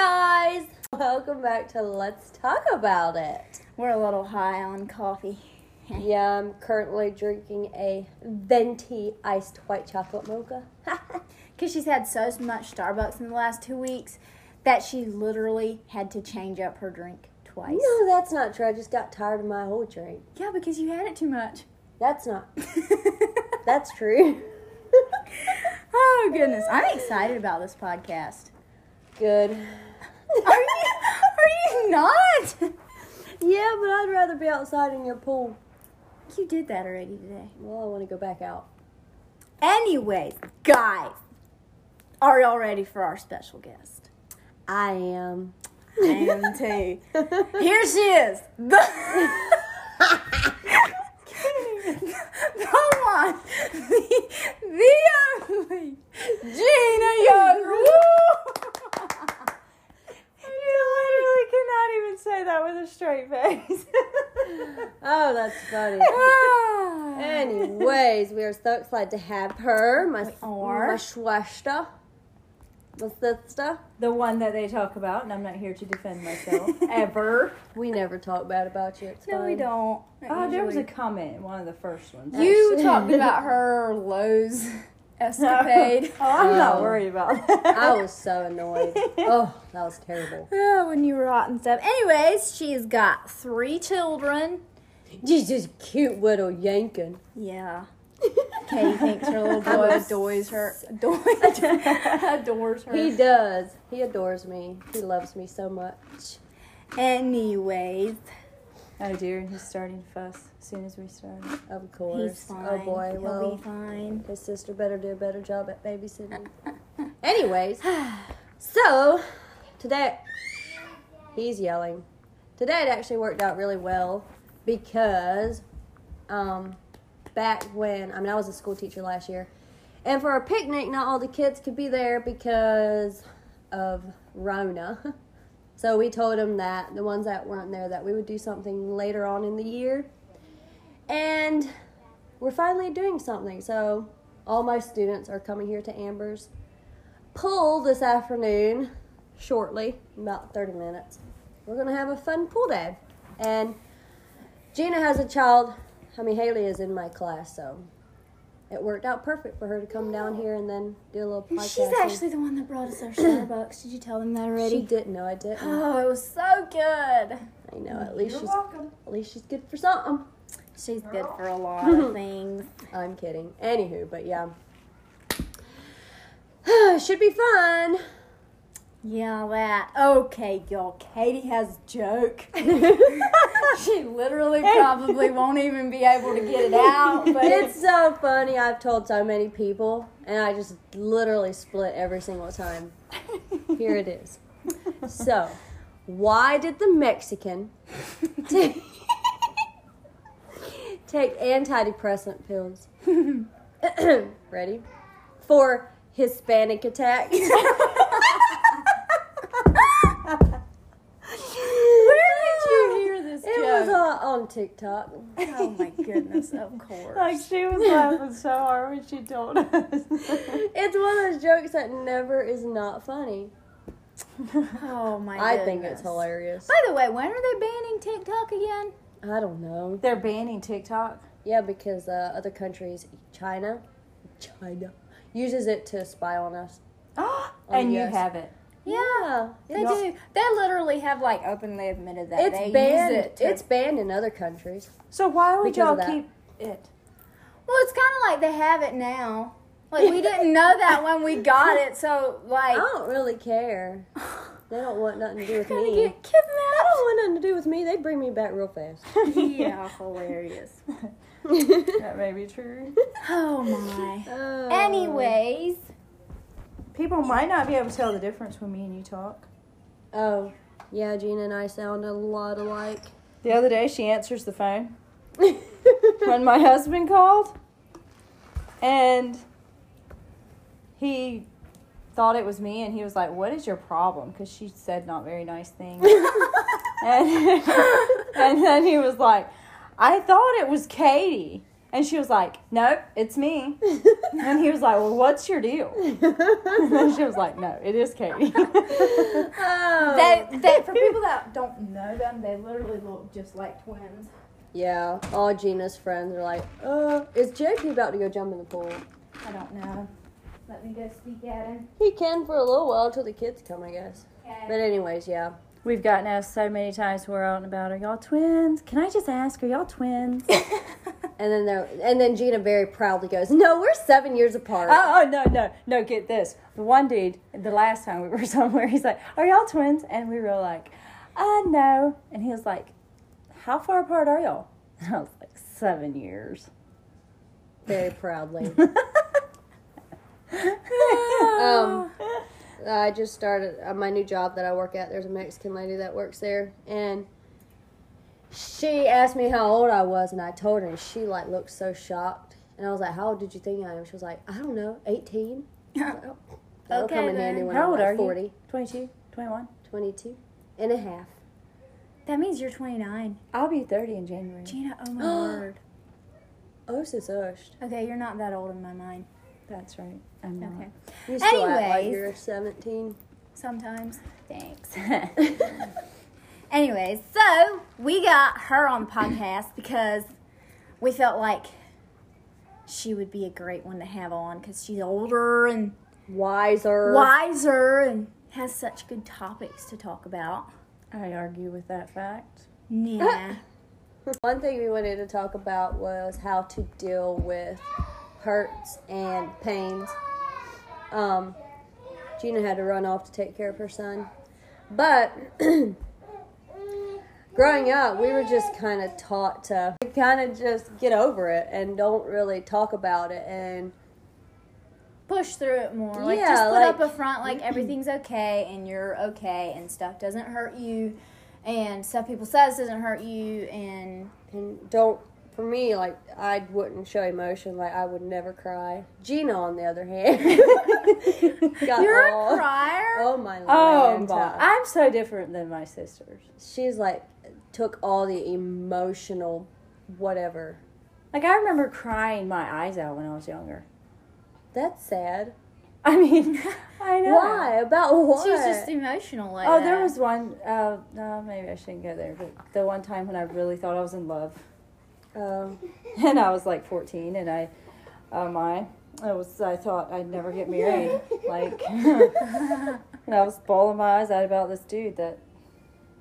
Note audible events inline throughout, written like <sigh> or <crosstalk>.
guys! Welcome back to Let's Talk About It. We're a little high on coffee. <laughs> Yeah, I'm currently drinking a venti iced white chocolate mocha. <laughs> Because she's had so much Starbucks in the last two weeks that she literally had to change up her drink twice. no, that's not true. I just got tired of my whole drink. Yeah, because you had it too much. That's not. <laughs> That's true. oh, goodness. I'm excited about this podcast. Good. Are you, are you not? Yeah, but I'd rather be outside in your pool. You did that already today. Well, I want to go back out. Anyways, guys, are y'all ready for our special guest? I am. I am too. Here she is. The, <laughs> the one, the, the only Gina Young. You literally cannot even say that with a straight face. <laughs> Oh, that's funny. Ah. Anyways, we are so excited to have her, my, We my schwester, my sister. the one that they talk about, and I'm not here to defend myself <laughs> ever. We never talk bad about you. It's No, we fine. don't. Oh, there was a comment in one of the first ones. You talked about <laughs> her Lowe's escapade. <laughs> Oh, I'm not Oh. worried about <laughs> that. I was so annoyed. Oh, that was terrible. <laughs> Oh, when you were hot and stuff. Anyways, she's got three children. She's just cute little yanking. Yeah. Katie thinks her little boy I'm adores her. Adores, adores her. He does. He adores me. He loves me so much. Anyways, Oh dear, and he's starting to fuss as soon as we start. Of course. he's fine. Oh boy. He'll Well, be fine. his sister better do a better job at babysitting. <sighs> Anyways, <sighs> so today he's yelling. Today it actually worked out really well because um, back when I mean I was a school teacher last year, and for a picnic, not all the kids could be there because of Rona. <laughs> So we told them that the ones that weren't there that we would do something later on in the year, and we're finally doing something. So all my students are coming here to Amber's pool this afternoon, shortly, about 30 minutes. We're gonna have a fun pool day, and Gina has a child. I mean, Haley is in my class, so it worked out perfect for her to come down here and then do a little podcast. She's actually the one that brought us our Starbucks. Did you tell them that already? She didn't know I didn't. Oh, it was so good. I know. At least she's welcome. at least she's good for something. She's good for a lot of <laughs> things. I'm kidding. Anywho, but yeah. <sighs> Should be fun. Yeah, that. Okay, y'all. Katie has a joke. <laughs> she literally probably won't even be able to get it out, <laughs> but it's so funny. I've told so many people, and I just literally split every single time. Here it is. So, why did the Mexican take, take antidepressant pills? <laughs> <clears throat> Ready? For Hispanic attacks. Where did you hear this It joke? was uh, on TikTok. oh my goodness, of <laughs> course. Like she was laughing so hard when she told us. It's one of those jokes that never is not funny. oh my I goodness. think it's hilarious. By the way, when are they banning TikTok again? I don't know. They're banning TikTok. Yeah, because uh, other countries, China, China, uses it to spy on us. <gasps> and you yes. have it. Yeah, They it's, do. They literally have like openly admitted that It's they banned. use it. To, It's banned in other countries. So why would Because y'all that. keep it? well, it's kind of like they have it now. Like we <laughs> didn't know that when we got it, so like I like don't really care. They don't want nothing to do with gonna me. get They kidnapped. don't want nothing to do with me. They bring me back real fast. <laughs> yeah, <laughs> hilarious. That may be true. Oh my. Oh. Anyways, People might not be able to tell the difference when me and you talk. Oh, yeah, Gina and I sound a lot alike. The other day, she answers the phone <laughs> when my husband called, and he thought it was me, and he was like, "What is your problem?" Because she said not very nice things, <laughs> and <laughs> and then he was like, "I thought it was Katie," And she was like, Nope, it's me. <laughs> And he was like, Well, what's your deal? <laughs> And she was like, No, it is Katie. <laughs> Oh. They, they, for people that don't know them, they literally look just like twins. yeah, all Gina's friends are like, uh, is JP about to go jump in the pool? I don't know. Let me go speak at him. He can for a little while until the kids come, I guess. But anyways, yeah. We've gotten asked so many times we're out and about, Are y'all twins? Can I just ask, are y'all twins? And then there, and then Gina very proudly goes, "No, we're seven years apart." Oh, oh no, no, no, get this. The one dude, the last time we were <laughs> somewhere, he's like, Are y'all twins? And we were like, Uh, no. And he was like, How far apart are y'all? And <laughs> I was like, Seven years. Very proudly. <laughs> um, I just started uh, my new job that I work at. There's a Mexican lady that works there, and she asked me how old I was, and I told her, and she like looked so shocked. And I was like, "How old did you think I am?" She was like, "I don't know, 18." That'll Okay, come in then. handy when How I'm old like are you? 40, 22, 21? 22 and a half. That means you're 29. I'll be 30 in January. Gina, oh my <gasps> word. Oh, sis ushed. Okay, you're not that old in my mind. That's right. I'm not. Okay. You still act like you're 17. Sometimes. Thanks. <laughs> <laughs> Anyways, so we got her on the podcast because we felt like she would be a great one to have on because she's older and Wiser. wiser and has such good topics to talk about. I argue with that fact. Yeah. <laughs> One thing we wanted to talk about was how to deal with hurts and pains. Um, Gina had to run off to take care of her son. But <clears throat> growing up, we were just kind of taught to kind of just get over it and don't really talk about it. And Push through it more. Like Yeah, just put like- up a front like <clears throat> everything's okay and you're okay and stuff doesn't hurt you and stuff people says doesn't hurt you and and don't for me like I wouldn't show emotion like I would never cry. Gina on the other hand <laughs> got you're all- a crier. Oh my Oh, my. I'm so different than my sisters. She's like took all the emotional whatever. Like, I remember crying my eyes out when I was younger. That's sad. <laughs> I mean, I know. Why? About what? She's just emotional like Oh, that. there was one. Uh, no, maybe I shouldn't go there. But the one time when I really thought I was in love, Um, <laughs> and I was like 14, and I, oh my, I was. I thought I'd never get married. like, <laughs> and I was bawling my eyes out about this dude. That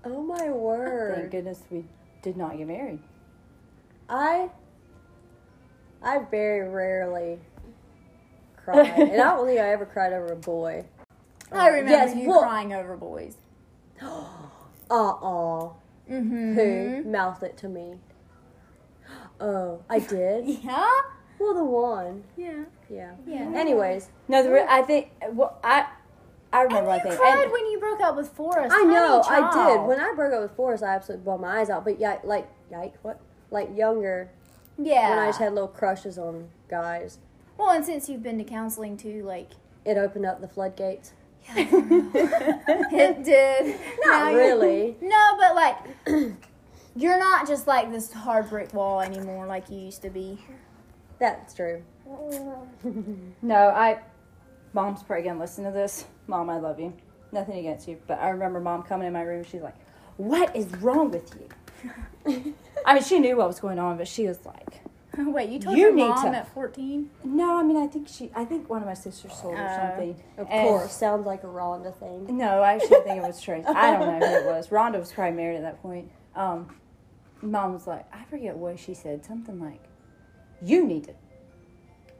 oh my word! thank goodness we did not get married. I I very rarely cry. and I don't think I ever cried over a boy. <laughs> I remember Yes, you well- crying over boys. <gasps> Uh-uh. Mm-hmm. Who mouthed it to me? Oh, I <laughs> did? Yeah? well, the one. Yeah. Yeah. Yeah. Anyways, No, the re- I think. Well, I. I And remember you one thing. cried And- when you broke up with Forrest. I know, I did. When I broke up with Forrest, I absolutely bawled my eyes out. But yeah, like, yike, what? Like younger, yeah. when I just had little crushes on guys, well, and since you've been to counseling too, like it opened up the floodgates. Yeah, <laughs> it did. Now Not you're- really. No, but like <clears throat> you're not just like this hard brick wall anymore, like you used to be. That's true. <laughs> No, I. Mom's probably gonna listen to this. Mom, I love you. Nothing against you, but I remember mom coming in my room. She's like, "What is wrong with you?" <laughs> I mean, she knew what was going on, but she was like, Wait, you told You your mom to- at 14? "No, I mean, I think she. I think one of my sisters told her Uh, something." Of And- course, sounds like a Rhonda thing. No, I actually think it was Trace. I don't know who it <laughs> was. Rhonda was probably married at that point. Um, mom was like, I forget what she said. Something like, "You need to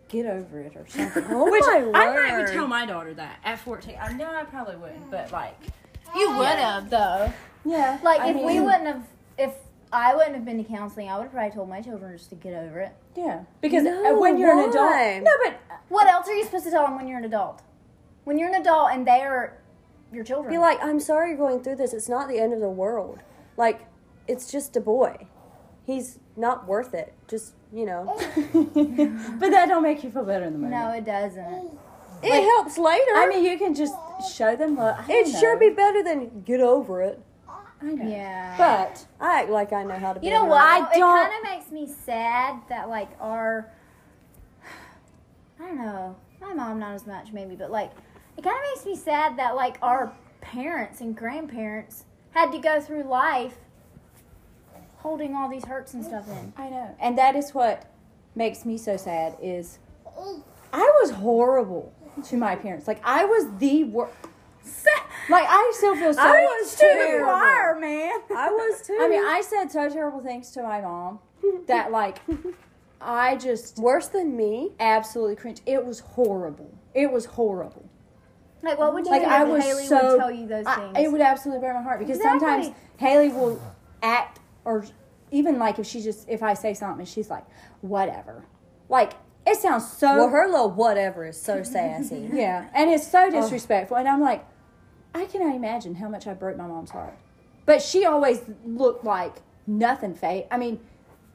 get over it" or something. <laughs> Oh Which my I might word. would tell my daughter that at fourteen. I know I probably wouldn't, but like, You would have though. yeah, Like I if we wouldn't have, if I wouldn't have been to counseling, I would have probably told my children just to get over it. yeah, because No, uh, when you're an why? adult, no, but What else are you supposed to tell them when you're an adult? When you're an adult and they are your children. Be like, I'm sorry you're going through this. It's not the end of the world. Like, it's just a boy. He's not worth it. Just, you know. <laughs> <laughs> but that don't make you feel better in the moment. no, it doesn't. It helps later. I mean you can just show them love. It'd don't sure be better than get over it. I know. Yeah. But I act like I know how to. Be You know what? I don't- It kind of makes me sad that like our I don't know. My mom not as much maybe, but like it kind of makes me sad that like our parents and grandparents had to go through life holding all these hurts and stuff in. I know. And that is what makes me so sad is I was horrible to my parents. Like I was the worst. Like I still feel so I was too. terrible. man. I was too. I mean, I said so terrible things to my mom that like I just worse than me. absolutely cringe. It was horrible. It was horrible. Like what would you Like do I was Haley so would tell you those I- things? it would absolutely break my heart because Exactly. sometimes Haley will act or even like if she just if I say something she's like whatever. Like it sounds so Well, her little whatever is so sassy. <laughs> yeah, and it's so disrespectful. And I'm like, I cannot imagine how much I broke my mom's heart. But she always looked like nothing fake. I mean,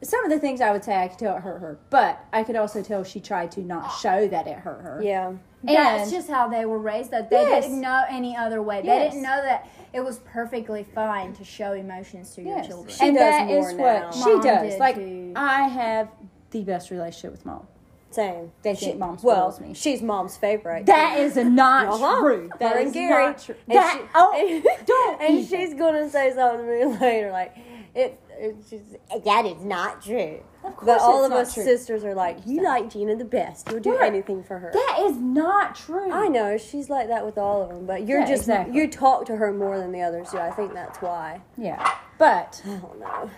some of the things I would say I could tell it hurt her, but I could also tell she tried to not ah. show that it hurt her. yeah. That's just how they were raised. That they Yes. didn't know any other way. They Yes. didn't know that it was perfectly fine to show emotions to your Yes. children. She and does that more is now. what she does. did Like too. I have the best relationship with mom. Same. They She- think mom well, spoils me. she's mom's favorite. That is <laughs> not Uh-huh. true. That Her and Gary. not true. And That she- oh, <laughs> don't And she's gonna say something to me <laughs> later, like it. It she's, that is not true. Of course But all of us true. sisters are like, you like Gina the best. You'll do anything for her. That is not true. I know she's like that with all of them, but you're Yeah, just exactly. you talk to her more than the others do. I think that's why. Yeah, but I don't know.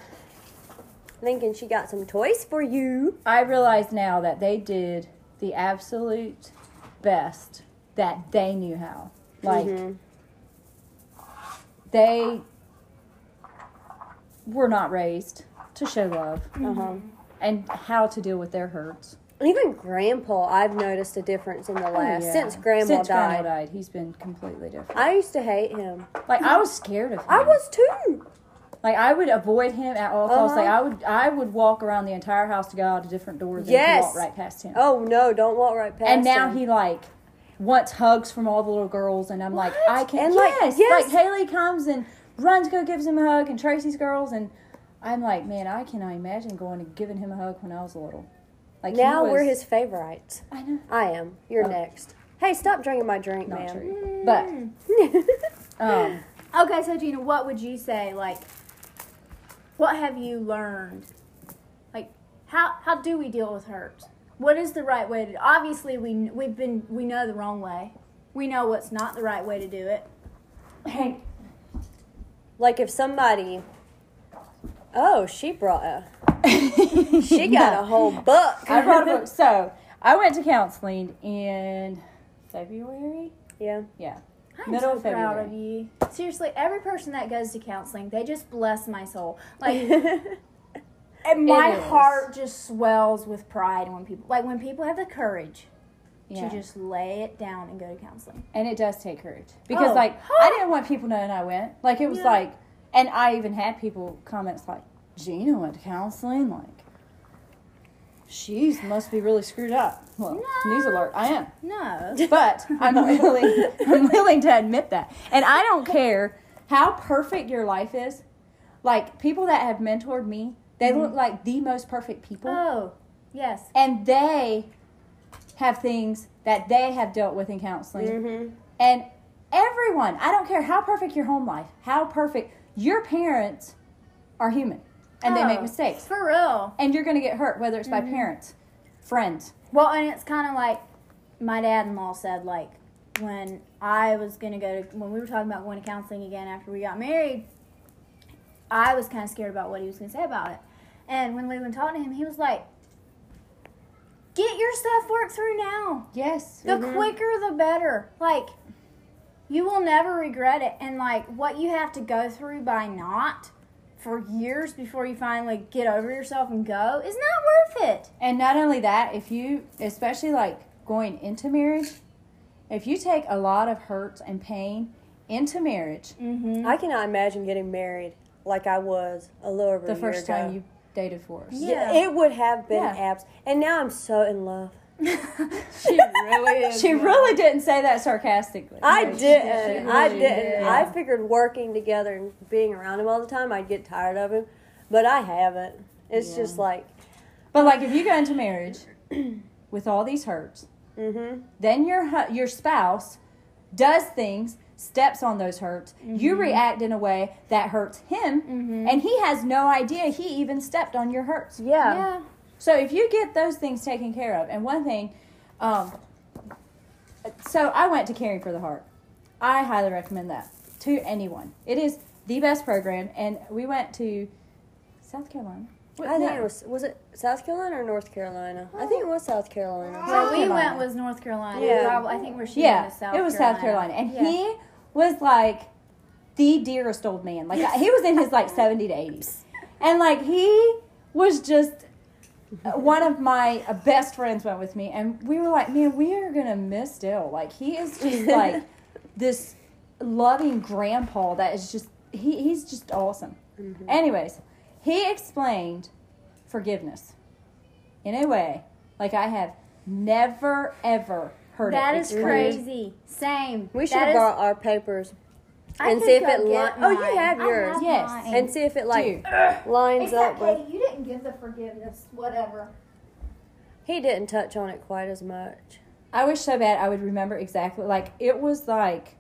Lincoln, she got some toys for you. I realize now that they did the absolute best that they knew how. Like Mhm. they were not raised to show love Uh-huh. and how to deal with their hurts. Even Grandpa, I've noticed a difference in the last Oh, Yeah. since Grandma Since died. Grandma died, he's been completely different. I used to hate him. like I was scared of him. I was too. like I would avoid him at all costs. Uh-huh. Like I would I would walk around the entire house to go out to different doors and Yes. to walk right past him. Oh no, don't walk right past him. and now him. he like wants hugs from all the little girls, and I'm like, I can't. And, like, yes, yes. like Haley comes and runs, go gives him a hug, and Tracy's girls, and I'm like, man, I cannot imagine going and giving him a hug when I was little. Like now was- we're his favorites. I know, I am. You're Oh. next. Hey, stop drinking my drink, not man. true, but <laughs> um, Okay, so Gina, what would you say? Like, what have you learned? Like, how how do we deal with hurt? What is the right way to? do Obviously, we we've been we know the wrong way. We know what's not the right way to do it. Hank, like if somebody. Oh, she brought a. <laughs> She got a whole book. I brought a book. So I went to counseling in February. Yeah. Yeah, I'm Middle so of proud of you. Seriously, every person that goes to counseling, they just bless my soul. Like, <laughs> and my heart just swells with pride when people like when people have the courage yeah. to just lay it down and go to counseling. And it does take courage because, Oh. like, I didn't want people knowing I went. Like, it was Yeah. like, and I even had people comments like, "Gina went to counseling." Like, she must be really screwed up. Well, No. news alert, I am, No. <laughs> but I'm willing. I'm willing to admit that, and I don't care how perfect your life is. Like people that have mentored me, they mm-hmm. look like the most perfect people Oh, yes. and they have things that they have dealt with in counseling. Hmm and everyone i don't care how perfect your home life how perfect your parents are human and they make Oh, mistakes. For real. and you're going to get hurt whether it's by parents friends Well, and it's kind of like my dad-in-law said, like when I was gonna go to when we were talking about going to counseling again after we got married, I was kind of scared about what he was gonna say about it. And when we were talking to him, he was like, "Get your stuff worked through now. yes The quicker, the better. Like." You will never regret it, and like what you have to go through by not for years before you finally get over yourself and go is not worth it. and not only that if you especially like going into marriage if you take a lot of hurt and pain into marriage Mm-hmm. I cannot imagine getting married like I was a little over the a year first ago. time you dated for us Yeah. Yeah, it would have been Yeah. abs. And now I'm so in love. <laughs> she really <laughs> is. She really didn't say that sarcastically. I No, didn't. she I really didn't. did. I figured working together and being around him all the time, I'd get tired of him, but I haven't. It's Yeah. just like, But like, if you go into marriage <clears throat> with all these hurts, mm-hmm. then your your spouse does things, steps on those hurts. You react in a way that hurts him, Mhm. and he has no idea he even stepped on your hurts. Yeah. Yeah. So if you get those things taken care of, and one thing, um, so I went to Caring for the Heart. I highly recommend that to anyone. It is the best program, and we went to South Carolina. I think No. it was was it South Carolina or North Carolina? I think it was South Carolina. Where we Carolina. went was North Carolina. Yeah. Probably, I think where she yeah, went is South it was South Carolina, and Yeah. he was like the dearest old man. Like he was in his like seventy to eighties, and like he was just uh, one of my uh, best friends went with me, and we were like, man, we are gonna miss Dill. Like he is just <laughs> like this loving grandpa that is just he he's just awesome. Anyways, he explained forgiveness in a way like I have never ever heard That it is explained. crazy. Same. We should That have is- brought our papers I and could see if go it li- get Oh, you mine. have I yours. have Yes. mine. and see if it like Dude. <clears throat> lines up with. you didn't give the forgiveness, whatever. He didn't touch on it quite as much. I wish so bad I would remember exactly. Like it was like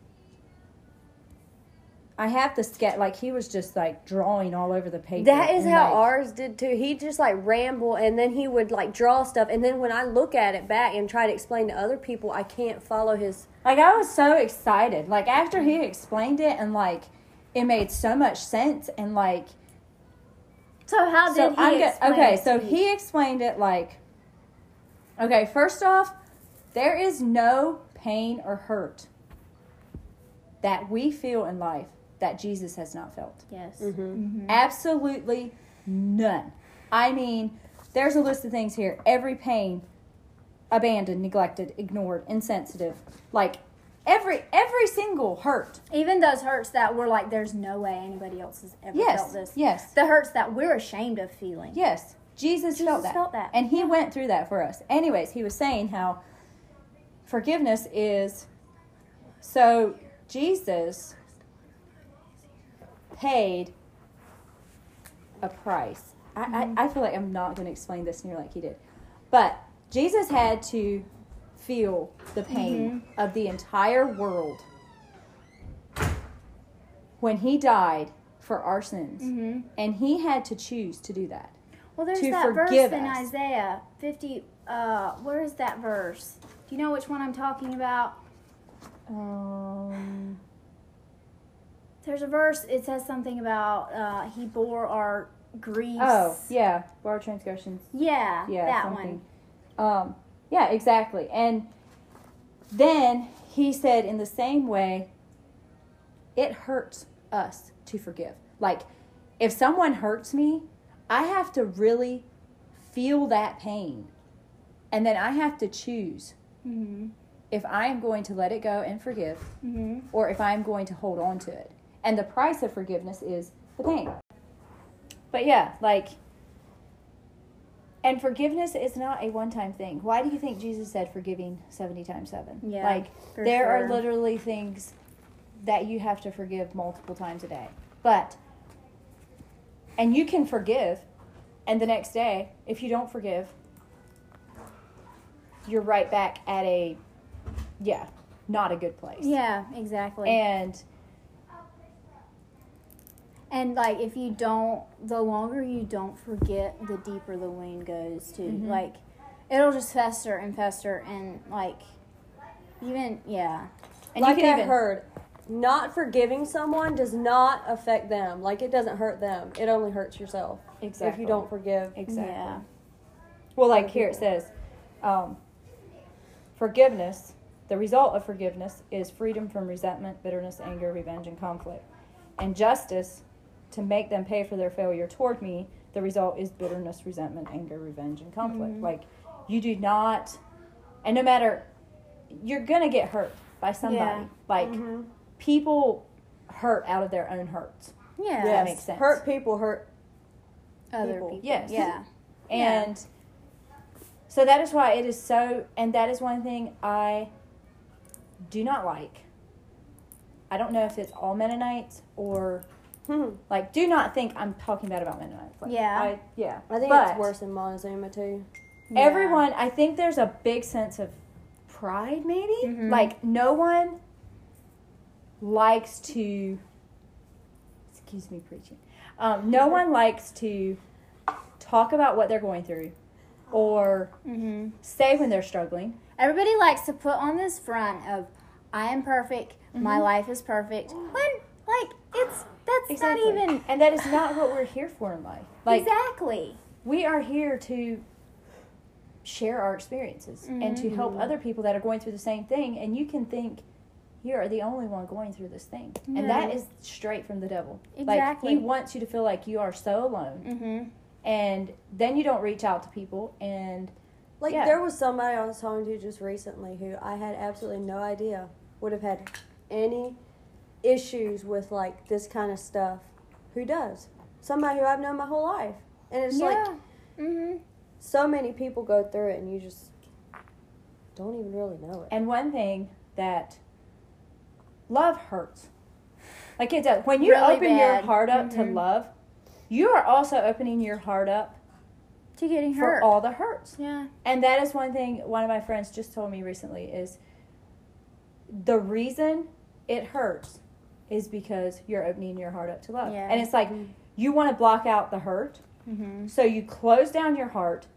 I have the sketch. Like he was just like drawing all over the paper. That is and, how like, ours did too. He just like ramble and then he would like draw stuff and then when I look at it back and try to explain to other people, I can't follow his Like I was so excited. Like after he explained it and like it made so much sense and like So how did so he I'm go- okay. So to he explained it like okay. First off, there is no pain or hurt that we feel in life that Jesus has not felt. Yes. Mm-hmm. Mm-hmm. Absolutely none. I mean, there's a list of things here. Every pain, abandoned, neglected, ignored, insensitive, like every every single hurt. Even those hurts that were like, there's no way anybody else has ever Yes, felt this. yes, The hurts that we're ashamed of feeling. yes. Jesus, felt that, felt that, and he yeah. went through that for us. Anyways, he was saying how forgiveness is so Jesus paid a price. I, I, I feel like I'm not going to explain this near like he did. But Jesus had to feel the pain of the entire world when he died for our sins. Mm-hmm. And he had to choose to do that. Well, there's that verse forgive in us. Isaiah 50. Uh, where is that verse? Do you know which one I'm talking about? Um, There's a verse. It says something about uh, he bore our griefs. oh, yeah. bore our transgressions. yeah, Yeah, that something. one. Um, yeah, exactly. And then he said, in the same way, it hurts us to forgive. Like, if someone hurts me, I have to really feel that pain. And then I have to choose Mm-hmm. if I am going to let it go and forgive Mm-hmm. or if I'm going to hold on to it. And the price of forgiveness is the pain. But yeah, like, and forgiveness is not a one time thing. Why do you think Jesus said forgiving 70 times 7? Yeah, Like, there sure. are literally things that you have to forgive multiple times a day. But, and you can forgive, and the next day, if you don't forgive, you're right back at a, yeah, not a good place. Yeah, exactly. And And like if you don't, the longer you don't forget, the deeper the wound goes too. Mhm. Like it'll just fester and fester and like even yeah. and like you can I even heard, not forgiving someone does not affect them. Like it doesn't hurt them. It only hurts yourself exactly if you don't forgive. exactly. Yeah. Well, like here it says, um, forgiveness. The result of forgiveness is freedom from resentment, bitterness, anger, revenge, and conflict, and justice to make them pay for their failure toward me. The result is bitterness, resentment, anger, revenge, and conflict. Mhm. Like you do not, and no matter, you're gonna get hurt by somebody. Yeah. Like Mhm. people hurt out of their own hurts. Yeah. that makes sense. Hurt people hurt. Other people. people. Yes. Yeah. <laughs> And So that is why it is so, and that is one thing I do not like. I don't know if it's all Mennonites or Hmm. like. Do not think I'm talking bad about Mennonites. Like, Yeah. I, yeah. I think But it's worse in Montezuma too. Yeah. Everyone, I think there's a big sense of pride. Maybe Mhm. like no one likes to. Excuse me, preaching. Um, no one likes to talk about what they're going through, or Mhm. say when they're struggling. Everybody likes to put on this front of I am perfect, my Mhm. life is perfect. When like it's that's Exactly. not even and that is not what we're here for in life. <laughs> Like exactly. we are here to share our experiences and to help Mhm. other people that are going through the same thing. And you can think you are the only one going through this thing, and that is straight from the devil. Exactly. Like he wants you to feel like you are so alone, Mhm. and then you don't reach out to people. And Like Yeah. there was somebody I was talking to just recently who I had absolutely no idea would have had any issues with like this kind of stuff. Who does? Somebody who I've known my whole life, and it's like yeah. Mhm. so many people go through it, and you just don't even really know it. and one thing that love hurts, like it does when you Really open your heart up to Mhm. love. You are also opening your heart up To getting for hurt. all the hurts. yeah. And that is one thing one of my friends just told me recently is the reason it hurts is because you're opening your heart up to love. Yeah. And it's like you want to block out the hurt, Mhm. so you close down your heart,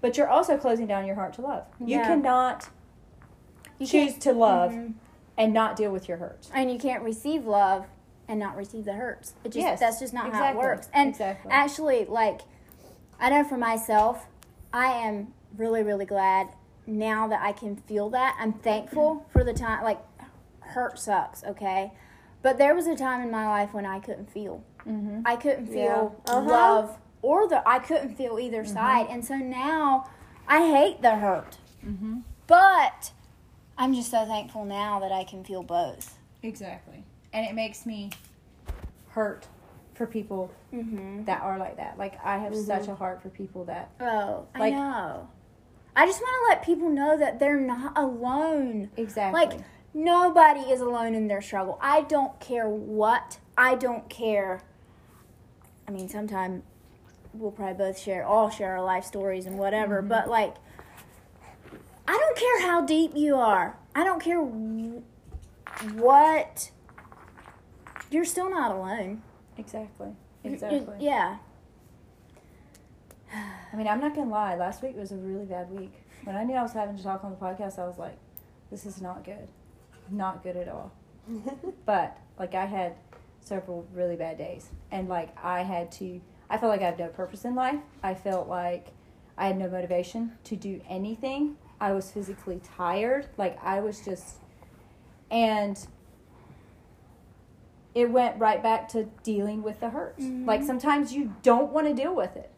but you're also closing down your heart to love. You cannot You choose to love Mhm. and not deal with your hurts. and you can't receive love and not receive the hurts. It just Yes, that's just not how it works. And exactly. actually, like I know for myself, I am really really glad now that I can feel that. I'm thankful for the time. Like hurt sucks, okay, but there was a time in my life when I couldn't feel. Mm-hmm. I couldn't feel Yeah. Uh-huh. love or the I couldn't feel either side, and so now I hate the hurt. Mm-hmm. But I'm just so thankful now that I can feel both. Exactly. And it makes me hurt for people Mm-hmm. that are like that. Like I have Mhm. such a heart for people that Oh, Like- I know. I just want to let people know that they're not alone. exactly Like nobody is alone in their struggle. I don't care what. I don't care. I mean, sometime we'll probably both share, all share our life stories and whatever. Mm-hmm. But like, I don't care how deep you are. I don't care what. You're still not alone. exactly exactly. yeah. I mean, I'm not gonna lie. Last week was a really bad week. When I knew I was having to talk on the podcast, I was like, "This is not good, not good at all." <laughs> But like, I had several really bad days, and like, I had to. I felt like I had no purpose in life. I felt like I had no motivation to do anything. I was physically tired. Like I was just, and it went right back to dealing with the hurts. Mhm. Like sometimes you don't want to deal with it.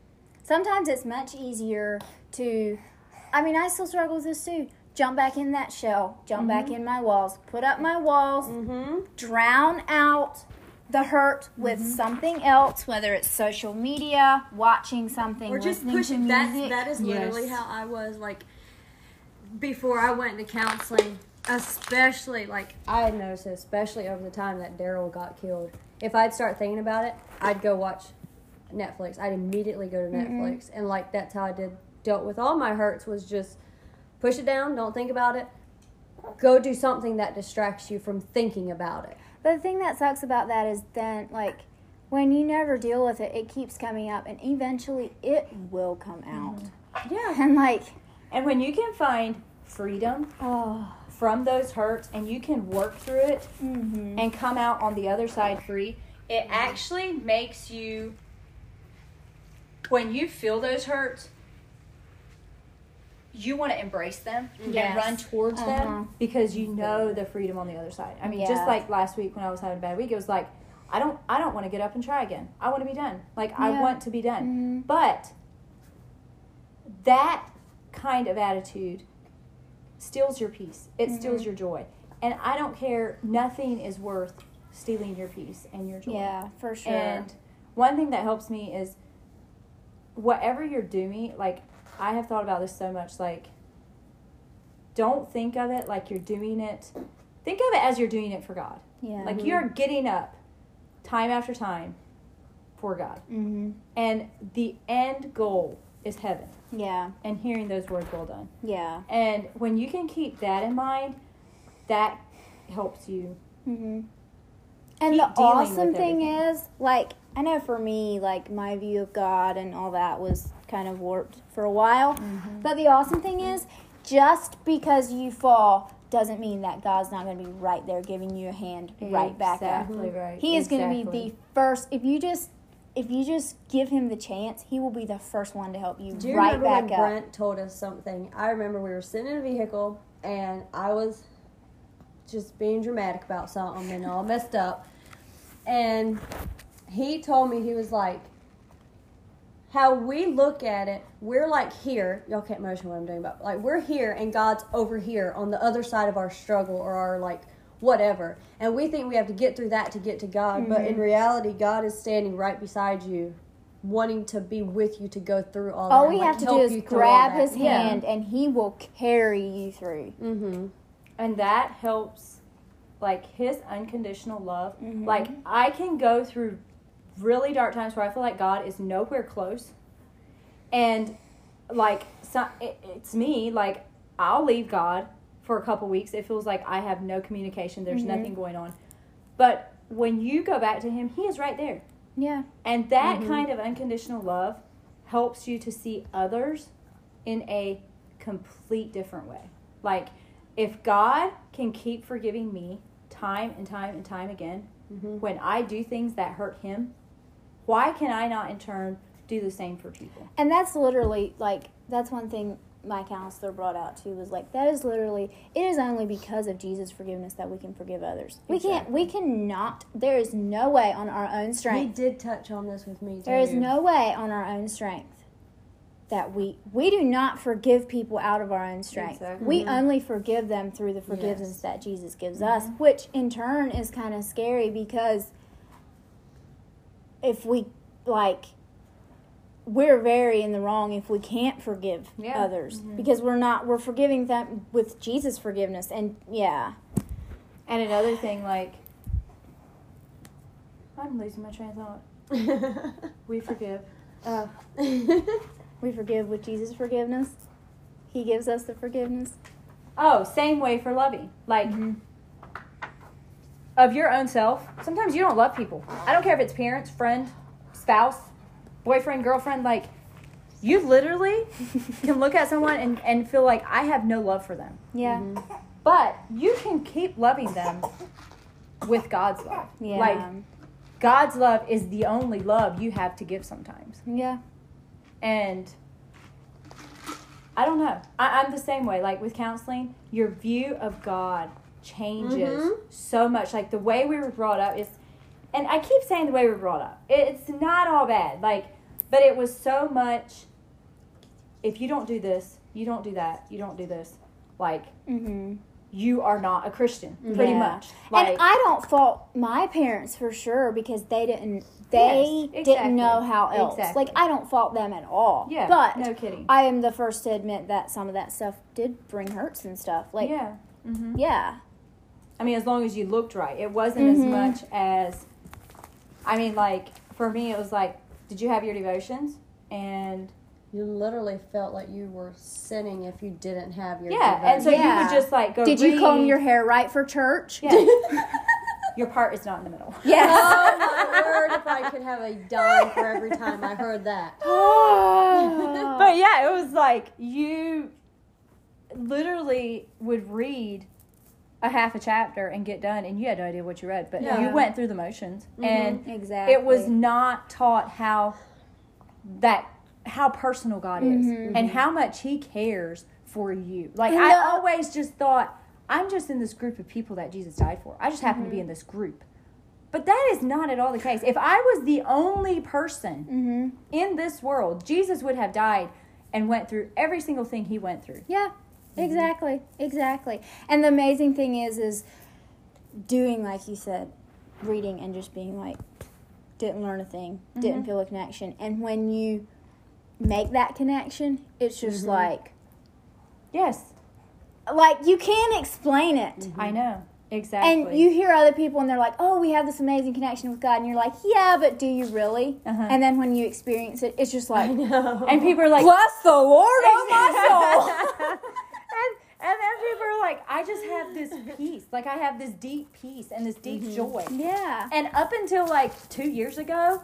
Sometimes it's much easier to. I mean, I still struggle with this too. Jump back in that shell, jump back Mhm. in my walls, put up my walls, Mm-hmm. drown out the hurt with Mm-hmm. something else, whether it's social media, watching something, or just listening push to it. That's music. that is literally Yes. how I was like before I went into counseling. Especially like I had noticed, it, especially over the time that Daryl got killed. If I'd start thinking about it, I'd go watch Netflix. I'd immediately go to Netflix, and like that's how I did dealt with all my hurts. Was just push it down, don't think about it. Go do something that distracts you from thinking about it. But the thing that sucks about that is then, like, when you never deal with it, it keeps coming up, and eventually it will come out. Yeah. And like, And when you can find freedom oh, from those hurts and you can work through it mm-hmm. and come out on the other side free, it actually makes you, when you feel those hurts, you want to embrace them Yes. and run towards Uh-huh. them because you know the freedom on the other side. I mean, Yeah. just like last week when I was having a bad week, it was like, I don't, I don't want to get up and try again. I want to be done. Like I want to be done. Mhm. But that kind of attitude steals your peace. It steals Mhm. your joy. And I don't care. Nothing is worth stealing your peace and your joy. yeah, for sure. And one thing that helps me is whatever you're doing, like I have thought about this so much. Like, don't think of it like you're doing it. Think of it as you're doing it for God. Yeah. Like you're getting up time after time for God. hmm And the end goal is heaven. Yeah. And hearing those words, well done. Yeah. And when you can keep that in mind, that helps you. hmm And the awesome thing everything. is, like, I know for me, like, my view of God and all that was kind of warped for a while. Mm-hmm. But the awesome thing is, just because you fall doesn't mean that God's not going to be right there giving you a hand right back up. Right. He is going to be the first. If you just if you just give him the chance, he will be the first one to help you Do you right remember back when up. Brent told us something? I remember we were sitting in a vehicle and I was just being dramatic about something and all messed up. And he told me he was like, how we look at it, we're like here. Y'all can't imagine what I'm doing, but like we're here and God's over here on the other side of our struggle or our like whatever. And we think we have to get through that to get to God, but in reality, God is standing right beside you, wanting to be with you to go through all All that. we like, have to do is you through all grab that. his hand, and he will carry you through. Mm-hmm. and that helps like his unconditional love Mhm. like i can go through really dark times where i feel like god is nowhere close and like so, it, it's me like i'll leave god for a couple weeks it feels like i have no communication there's Mhm. nothing going on but when you go back to him he is right there Yeah. and that Mhm. kind of unconditional love helps you to see others in a complete different way. Like, if God can keep forgiving me time and time and time again Mm-hmm. when I do things that hurt Him, why can I not in turn do the same for people? And that's literally like that's one thing my counselor brought out too was like that is literally it is only because of Jesus' forgiveness that we can forgive others. We can't we cannot there is no way on our own He strength. did touch on this with me too. There is no way on our own strength that we we do not forgive people out of our own strength. Exactly. We Mhm. only forgive them through the forgiveness Yes. that Jesus gives us, which in turn is kind of scary because if we like we're very in the wrong if we can't forgive Yeah. others because we're not we're forgiving them with Jesus forgiveness and yeah. And another thing, like, I'm losing my train of thought. <laughs> We forgive. Uh, <laughs> We forgive with Jesus forgiveness. He gives us the forgiveness. oh, same way for loving. Like, of your own self, sometimes you don't love people. I don't care if it's parents, friend, spouse, boyfriend, girlfriend. Like, you literally <laughs> can look at someone and, and feel like I have no love for them. Yeah. Mm-hmm. But you can keep loving them with God's love. Yeah. Like, God's love is the only love you have to give sometimes. yeah. And I don't know. I, I'm the same way. Like with counseling, your view of God changes Mhm. so much. Like the way we were brought up is, and I keep saying the way we were brought up. It's not all bad. Like, but it was so much. If you don't do this, you don't do that. You don't do this. Like Mm-hmm. you are not a Christian, pretty Yeah. much. Like and I don't fault my parents for sure because they didn't they Yes, didn't know how else. Exactly. Like I don't fault them at all. yeah, But no kidding. I am the first to admit that some of that stuff did bring hurts and stuff. Like yeah. yeah. hmm Yeah. I mean, as long as you looked right, it wasn't as Mhm. much as. I mean, like for me, it was like, did you have your devotions? And You literally felt like you were sinning if you didn't have your yeah, and so you Yeah. would just like go. Did you comb your hair right for church? Yeah. <laughs> your part is not in the middle. Yes. Oh my word! If I could have a dime for every time I heard that. <gasps> <laughs> but yeah, it was like you literally would read a half a chapter and get done, and you had no idea what you read, but Yeah. you went through the motions, and exactly. it was not taught how that how personal God is Mhm. and how much He cares for you. Like And I always just thought, I'm just in this group of people that Jesus died for. I just happen to be in this group. But that is not at all the case. If I was the only person Mm-hmm. in this world, Jesus would have died and went through every single thing he went through. Yeah, exactly, exactly. And the amazing thing is, is doing like you said, reading and just being like, didn't learn a thing, didn't Mhm. feel a connection, and when you make that connection. It's just Mhm. like Yes, like you can't explain it. I know exactly. And you hear other people and they're like, "Oh, we have this amazing connection with God," and you're like, "Yeah, but do you really?" Uh-huh. And then when you experience it, it's just like, and people are like, "Bless the Lord, oh my soul." <laughs> people are like, I just have this peace. Like, I have this deep peace and this deep Mm-hmm. joy. yeah. And up until like two years ago,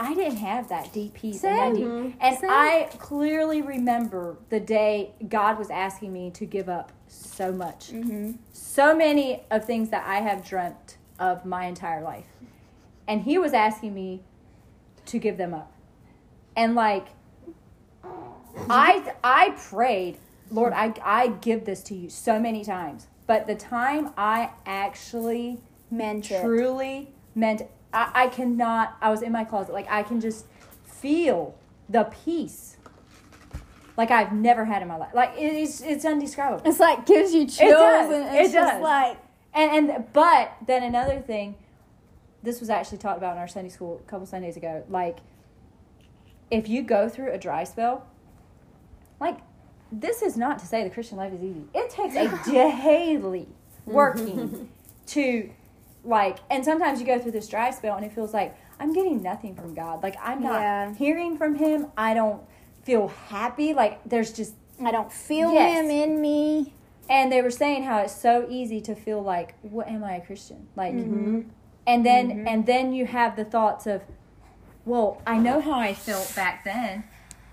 I didn't have that deep peace. And, deep, Mhm. and Same. I clearly remember the day God was asking me to give up so much. Mm-hmm. So many of things that I have dreamt of my entire life. And He was asking me to give them up. And like, I I prayed, Lord, I I give this to you so many times. But the time I actually Meant it. truly meant I, I cannot I was in my closet. Like I can just feel the peace like I've never had in my life. Like it is it's indescribable. It's like gives you chills, it does. and it's It just does. like And and but then another thing, this was actually talked about in our Sunday school a couple Sundays ago. Like, if you go through a dry spell, like this is not to say the Christian life is easy. It takes a <laughs> daily working to like, and sometimes you go through this dry spell and it feels like I'm getting nothing from God. Like I'm not Yeah. hearing from Him. I don't feel happy. Like there's just I don't feel Yes. him in me. and they were saying how it's so easy to feel like, what am I a Christian? Like, Mhm. and then Mhm. and then you have the thoughts of, well, I know how I felt back then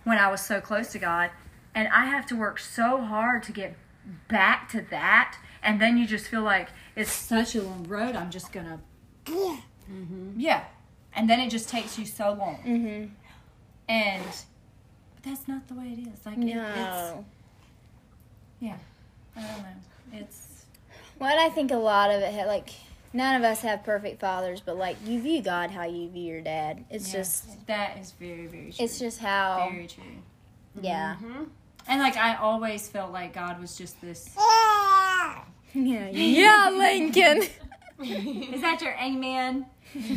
when I was so close to God, and I have to work so hard to get back to that, and then you just feel like it's such a long road. I'm just gonna, yeah, and then it just takes you so long, Mm-hmm. and but that's not the way it is. Like, it, it's yeah, I don't know, it's. Well, I think a lot of it, ha- like, none of us have perfect fathers, but like, you view God how you view your dad. It's just, that is very very true. it's just how, very true. yeah. Mhm. And like I always felt like God was just this. Yeah, <laughs> yeah, Lincoln. <laughs> Is that your amen?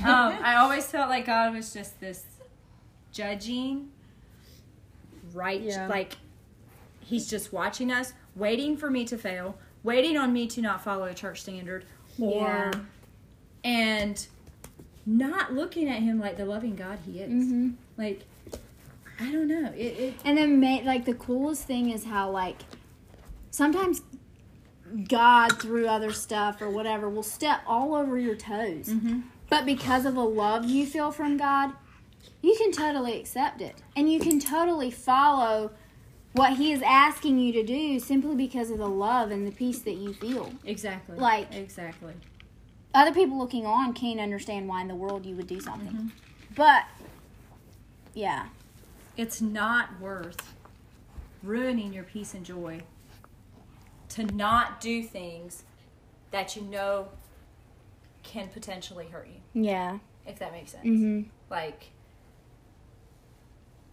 um, I always felt like God was just this judging, right? Yeah. Like He's just watching us, waiting for me to fail, waiting on me to not follow a church standard, or Yeah. and not looking at Him like the loving God He is. hmm Like I don't know. It, it And then, ma- like, the coolest thing is how, like, sometimes God, through other stuff or whatever, will step all over your toes. Mhm. But because of the love you feel from God, you can totally accept it. And you can totally follow what He is asking you to do simply because of the love and the peace that you feel. exactly Like- exactly. Other people looking on can't understand why in the world you would do something. Mhm. But, yeah. It's not worth ruining your peace and joy to not do things that you know can potentially hurt you. Yeah. if that makes sense. Mm like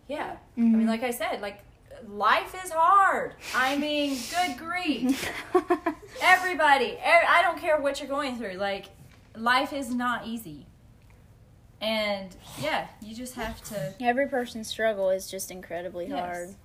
yeah. Hmm. i mean like i said like life is hard. I mean good grief. <laughs> Everybody I don't care what you're going through. Like life is not easy and yeah you just have to Every person's struggle is just incredibly Yes. hard.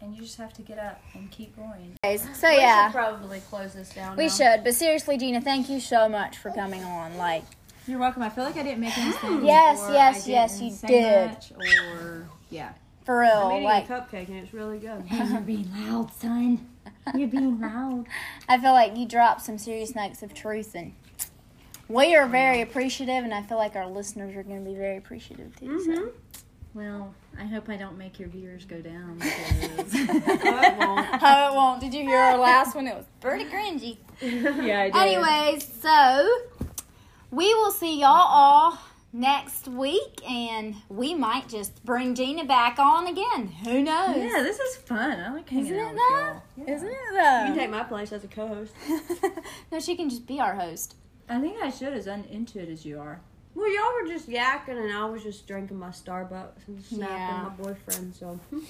and you just have to get up and keep going So, We yeah. should probably close this down. We now. should, but seriously, Gina, thank you so much for coming on. Like, You're welcome. I feel like I didn't make any <gasps> sense. Yes, yes, I yes, didn't you say did. Much, or yeah. for I'm real, eating like, a cupcake and it's really good. <laughs> You're being loud, son. You're being loud. <laughs> I feel like you dropped some serious nuggets of truth, and we are very appreciative, and I feel like our listeners are going to be very appreciative too. Mm-hmm. So. Well, I hope I don't make your viewers go down. <laughs> Because... Oh, <laughs> it won't. Oh, it won't. Did you hear our last one? It was pretty cringy. <laughs> yeah, I did. Anyways, so we will see y'all all next week, and we might just bring Gina back on again. Who knows? Yeah, this is fun. I like hanging out. Isn't out it with though? y'all. Yeah. Isn't it You can take my place as a co-host. no, she can just be our host. I think I should as uninto it as you are. Well, y'all were just yakking and I was just drinking my Starbucks and snapping Yeah. my boyfriend. So <laughs>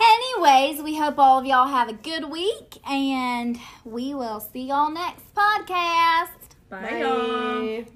Anyways, we hope all of y'all have a good week, and we will see y'all next podcast. Bye, y'all. Bye.